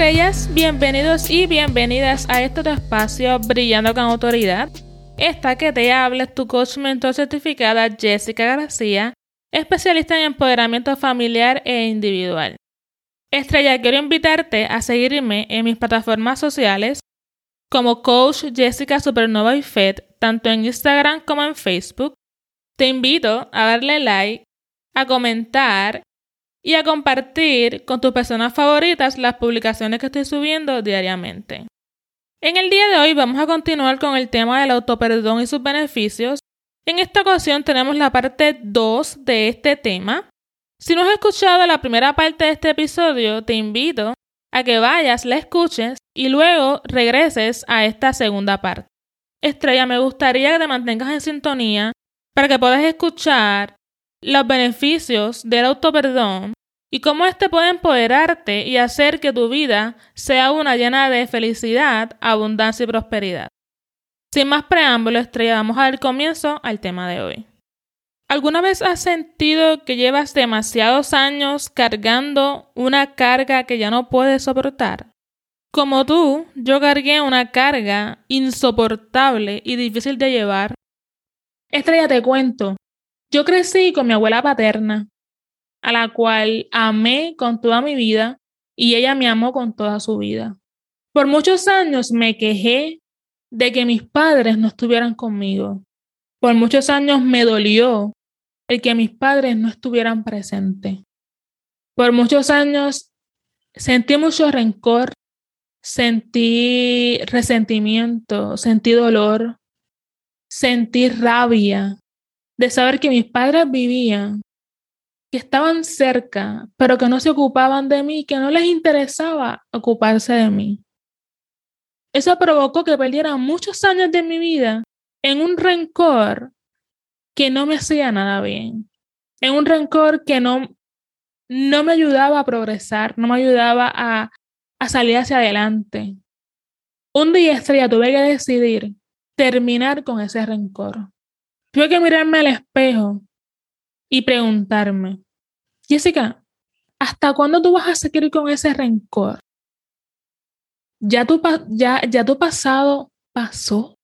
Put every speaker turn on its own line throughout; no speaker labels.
Estrellas, bienvenidos y bienvenidas a este espacio Brillando con Autoridad. Esta que te habla es tu coach mentor certificada Jessica García, especialista en empoderamiento familiar e individual. Estrella, quiero invitarte a seguirme en mis plataformas sociales como Coach Jessica Supernova y Fed, tanto en Instagram como en Facebook. Te invito a darle like, a comentar y a compartir con tus personas favoritas las publicaciones que estoy subiendo diariamente. En el día de hoy vamos a continuar con el tema del autoperdón y sus beneficios. En esta ocasión tenemos la parte 2 de este tema. Si no has escuchado la primera parte de este episodio, te invito a que vayas, la escuches y luego regreses a esta segunda parte. Estrella, me gustaría que te mantengas en sintonía para que puedas escuchar los beneficios del autoperdón y cómo éste puede empoderarte y hacer que tu vida sea una llena de felicidad, abundancia y prosperidad. Sin más preámbulo, estrella, vamos a dar comienzo al tema de hoy. ¿Alguna vez has sentido que llevas demasiados años cargando una carga que ya no puedes soportar? Como tú, yo cargué una carga insoportable y difícil de llevar. Estrella, te cuento, yo crecí con mi abuela paterna, a la cual amé con toda mi vida y ella me amó con toda su vida. Por muchos años me quejé de que mis padres no estuvieran conmigo. Por muchos años me dolió el que mis padres no estuvieran presentes. Por muchos años sentí mucho rencor, sentí resentimiento, sentí dolor, sentí rabia, de saber que mis padres vivían, que estaban cerca, pero que no se ocupaban de mí, que no les interesaba ocuparse de mí. Eso provocó que perdiera muchos años de mi vida en un rencor que no me hacía nada bien, en un rencor que no, no me ayudaba a progresar, no me ayudaba a, a salir hacia adelante. Un día estrella tuve que decidir terminar con ese rencor. Tuve que mirarme al espejo y preguntarme, Jessica, ¿hasta cuándo tú vas a seguir con ese rencor? Ya tu, ya, ya tu pasado pasó.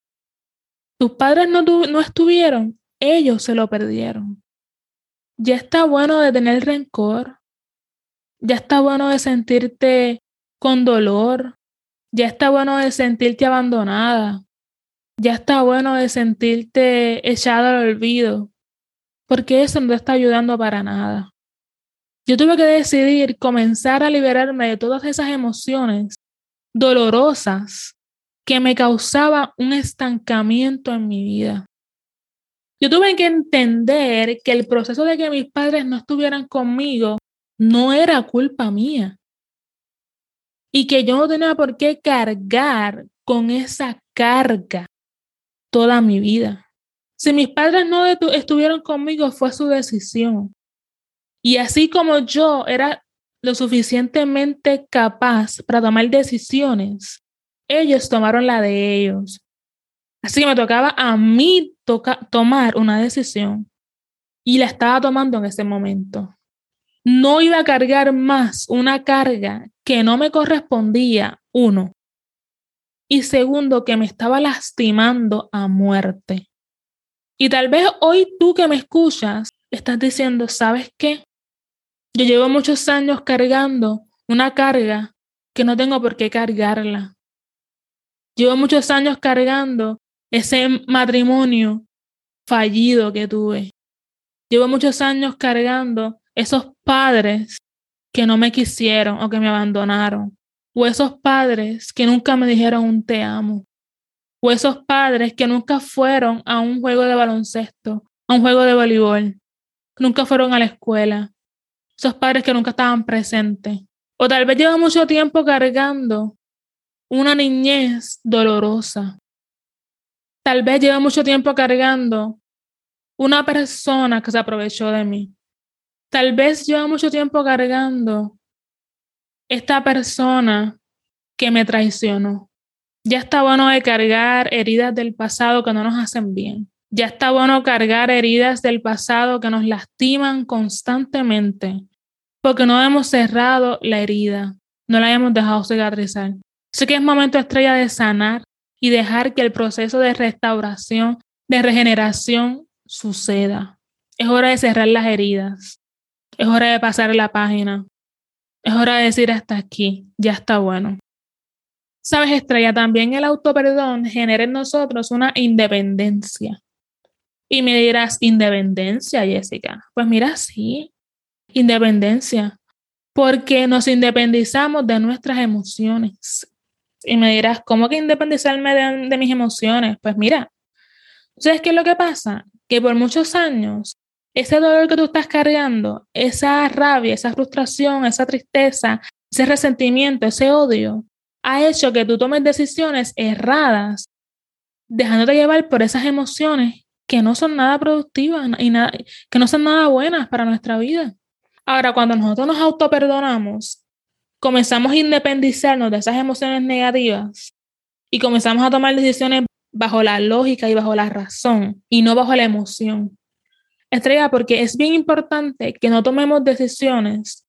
Tus padres no, no estuvieron, ellos se lo perdieron. Ya está bueno de tener rencor. Ya está bueno de sentirte con dolor. Ya está bueno de sentirte abandonada ya está bueno de sentirte echado al olvido, porque eso no te está ayudando para nada. Yo tuve que decidir comenzar a liberarme de todas esas emociones dolorosas que me causaban un estancamiento en mi vida. Yo tuve que entender que el proceso de que mis padres no estuvieran conmigo no era culpa mía y que yo no tenía por qué cargar con esa carga toda mi vida. Si mis padres no estuvieron conmigo, fue su decisión. Y así como yo era lo suficientemente capaz para tomar decisiones, ellos tomaron la de ellos. Así que me tocaba a mí tomar una decisión y la estaba tomando en ese momento. No iba a cargar más una carga que no me correspondía, uno, y segundo, que me estaba lastimando a muerte. Y tal vez hoy tú que me escuchas estás diciendo, ¿sabes qué? Yo llevo muchos años cargando una carga que no tengo por qué cargarla. Llevo muchos años cargando ese matrimonio fallido que tuve. Llevo muchos años cargando esos padres que no me quisieron o que me abandonaron o esos padres que nunca me dijeron un te amo, o esos padres que nunca fueron a un juego de baloncesto, a un juego de voleibol, nunca fueron a la escuela, esos padres que nunca estaban presentes, o tal vez llevan mucho tiempo cargando una niñez dolorosa, tal vez lleva mucho tiempo cargando una persona que se aprovechó de mí. Tal vez lleva mucho tiempo cargando esta persona que me traicionó. Ya está bueno de cargar heridas del pasado que no nos hacen bien. Ya está bueno cargar heridas del pasado que nos lastiman constantemente porque no hemos cerrado la herida. no la hayamos dejado cicatrizar. Sé que es momento estrella de sanar y dejar que el proceso de restauración, de regeneración suceda. Es hora de cerrar las heridas. Es hora de pasar la página. Es hora de decir hasta aquí, ya está bueno. Sabes, Estrella, también el autoperdón genera en nosotros una independencia. Y me dirás, independencia, Jessica. Pues mira, sí, independencia. Porque nos independizamos de nuestras emociones. Y me dirás, ¿cómo que independizarme de, de mis emociones? Pues mira, ¿sabes qué es lo que pasa? Que por muchos años ese dolor que tú estás cargando, esa rabia, esa frustración, esa tristeza, ese resentimiento, ese odio, ha hecho que tú tomes decisiones erradas, dejándote llevar por esas emociones que no son nada productivas y nada, que no son nada buenas para nuestra vida. Ahora, cuando nosotros nos autoperdonamos, comenzamos a independizarnos de esas emociones negativas y comenzamos a tomar decisiones bajo la lógica y bajo la razón y no bajo la emoción. Estrella, porque es bien importante que no tomemos decisiones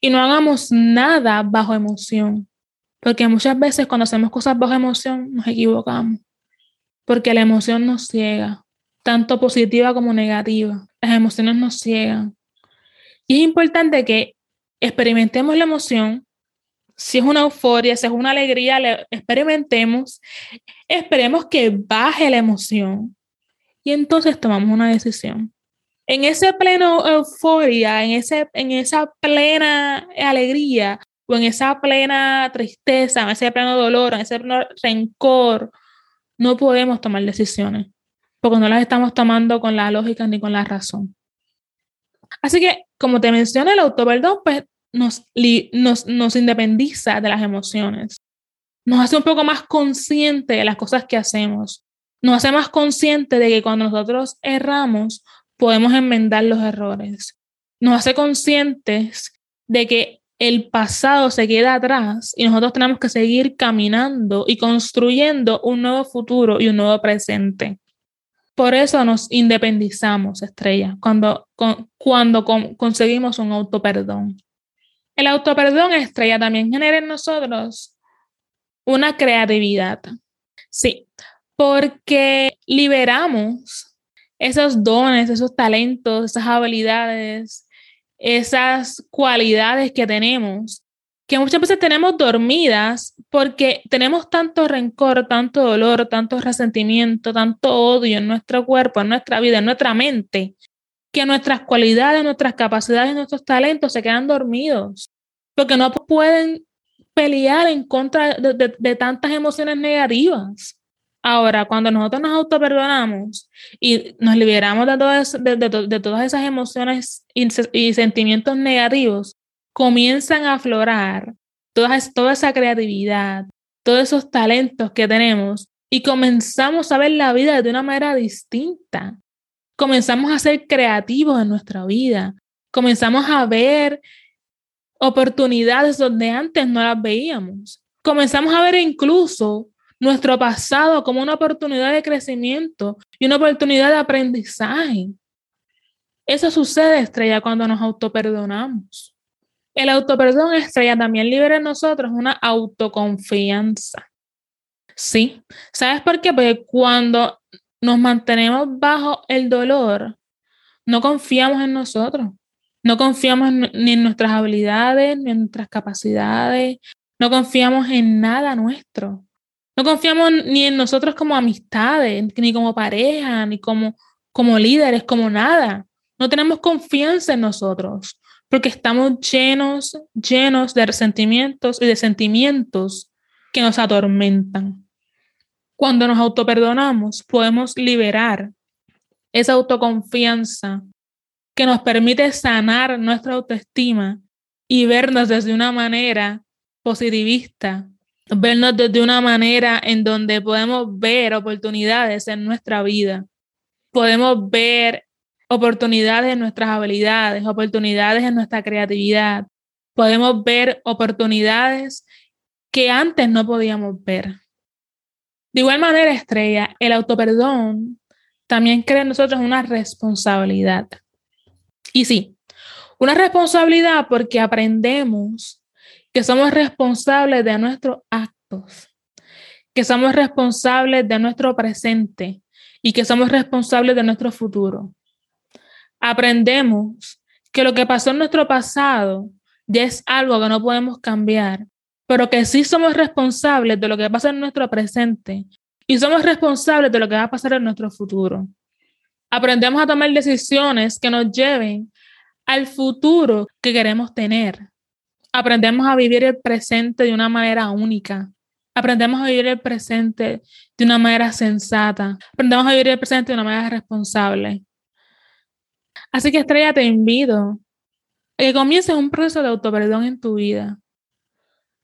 y no hagamos nada bajo emoción. Porque muchas veces cuando hacemos cosas bajo emoción nos equivocamos. Porque la emoción nos ciega, tanto positiva como negativa. Las emociones nos ciegan. Y es importante que experimentemos la emoción. Si es una euforia, si es una alegría, experimentemos. Esperemos que baje la emoción. Y entonces tomamos una decisión en ese pleno euforia, en, ese, en esa plena alegría, o en esa plena tristeza, en ese pleno dolor, en ese pleno rencor, no podemos tomar decisiones, porque no las estamos tomando con la lógica ni con la razón. Así que, como te mencioné, el autoperdón pues, nos, nos, nos independiza de las emociones, nos hace un poco más consciente de las cosas que hacemos, nos hace más consciente de que cuando nosotros erramos, podemos enmendar los errores. Nos hace conscientes de que el pasado se queda atrás y nosotros tenemos que seguir caminando y construyendo un nuevo futuro y un nuevo presente. Por eso nos independizamos, estrella, cuando, cuando conseguimos un autoperdón. El autoperdón, estrella, también genera en nosotros una creatividad. Sí, porque liberamos esos dones, esos talentos, esas habilidades, esas cualidades que tenemos, que muchas veces tenemos dormidas porque tenemos tanto rencor, tanto dolor, tanto resentimiento, tanto odio en nuestro cuerpo, en nuestra vida, en nuestra mente, que nuestras cualidades, nuestras capacidades, nuestros talentos se quedan dormidos, porque no pueden pelear en contra de, de tantas emociones negativas. Ahora, cuando nosotros nos autoperdonamos y nos liberamos de todas, esas emociones y, sentimientos negativos, comienzan a aflorar toda, toda esa creatividad, todos esos talentos que tenemos y comenzamos a ver la vida de una manera distinta. Comenzamos a ser creativos en nuestra vida. Comenzamos a ver oportunidades donde antes no las veíamos. Comenzamos a ver incluso nuestro pasado como una oportunidad de crecimiento y una oportunidad de aprendizaje. Eso sucede, estrella, cuando nos autoperdonamos. El autoperdón, estrella, también libera en nosotros una autoconfianza. Sí, ¿sabes por qué? Porque cuando nos mantenemos bajo el dolor, no confiamos en nosotros. No confiamos ni en nuestras habilidades, ni en nuestras capacidades. No confiamos en nada nuestro. No confiamos ni en nosotros como amistades, ni como pareja, ni como, como líderes, como nada. No tenemos confianza en nosotros porque estamos llenos, llenos de resentimientos y de sentimientos que nos atormentan. Cuando nos autoperdonamos, podemos liberar esa autoconfianza que nos permite sanar nuestra autoestima y vernos desde una manera positivista vernos desde una manera en donde podemos ver oportunidades en nuestra vida. Podemos ver oportunidades en nuestras habilidades, oportunidades en nuestra creatividad. Podemos ver oportunidades que antes no podíamos ver. De igual manera, Estrella, el autoperdón también crea en nosotros una responsabilidad. Y sí, una responsabilidad porque aprendemos que somos responsables de nuestros actos, que somos responsables de nuestro presente y que somos responsables de nuestro futuro. Aprendemos que lo que pasó en nuestro pasado ya es algo que no podemos cambiar, pero que sí somos responsables de lo que pasa en nuestro presente y somos responsables de lo que va a pasar en nuestro futuro. Aprendemos a tomar decisiones que nos lleven al futuro que queremos tener. Aprendemos a vivir el presente de una manera única. Aprendemos a vivir el presente de una manera sensata. Aprendemos a vivir el presente de una manera responsable. Así que Estrella, te invito a que comiences un proceso de autoperdón en tu vida.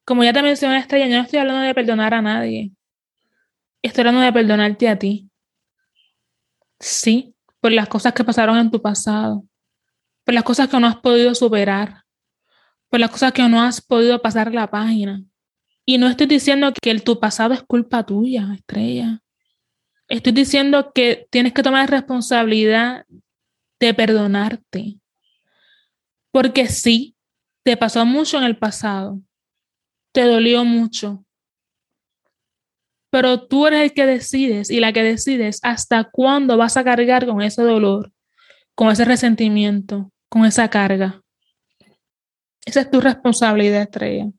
Como ya te mencioné, Estrella, yo no estoy hablando de perdonar a nadie. Estoy hablando de perdonarte a ti. Sí, por las cosas que pasaron en tu pasado, por las cosas que no has podido superar, por las cosas que no has podido pasar la página. Y no estoy diciendo que el, tu pasado es culpa tuya, estrella. Estoy diciendo que tienes que tomar responsabilidad de perdonarte. Porque sí, te pasó mucho en el pasado, te dolió mucho, pero tú eres el que decides y la que decides hasta cuándo vas a cargar con ese dolor, con ese resentimiento, con esa carga. Esa es tu responsabilidad, Estrella,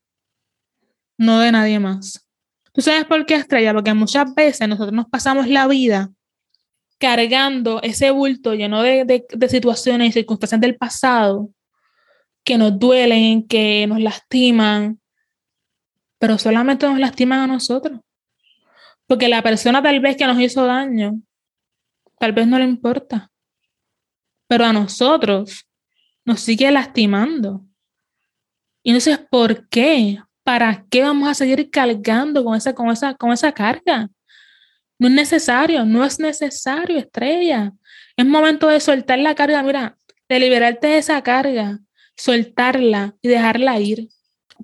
no de nadie más. ¿Tú sabes por qué, Estrella? Porque muchas veces nosotros nos pasamos la vida cargando ese bulto lleno de, de situaciones y circunstancias del pasado que nos duelen, que nos lastiman, pero solamente nos lastiman a nosotros. Porque la persona tal vez que nos hizo daño, tal vez no le importa. Pero a nosotros nos sigue lastimando. Y entonces, ¿por qué? ¿Para qué vamos a seguir cargando con esa, con esa, con esa carga? No es necesario, no es necesario, estrella. Es momento de soltar la carga, mira, de liberarte de esa carga, soltarla y dejarla ir.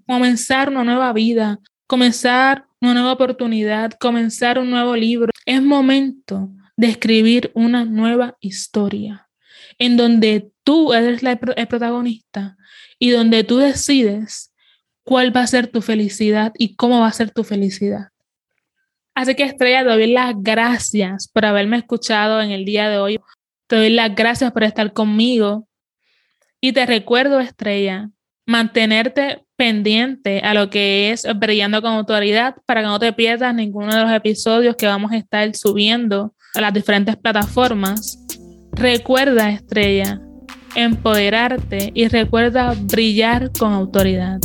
Comenzar una nueva vida, comenzar una nueva oportunidad, comenzar un nuevo libro. Es momento de escribir una nueva historia en donde tú eres el protagonista y donde tú decides cuál va a ser tu felicidad y cómo va a ser tu felicidad. Así que Estrella, te doy las gracias por haberme escuchado en el día de hoy. Te doy las gracias por estar conmigo. Y te recuerdo, Estrella, mantenerte pendiente a lo que es Brillando con Autoridad para que no te pierdas ninguno de los episodios que vamos a estar subiendo a las diferentes plataformas. Recuerda, estrella, empoderarte y recuerda brillar con autoridad.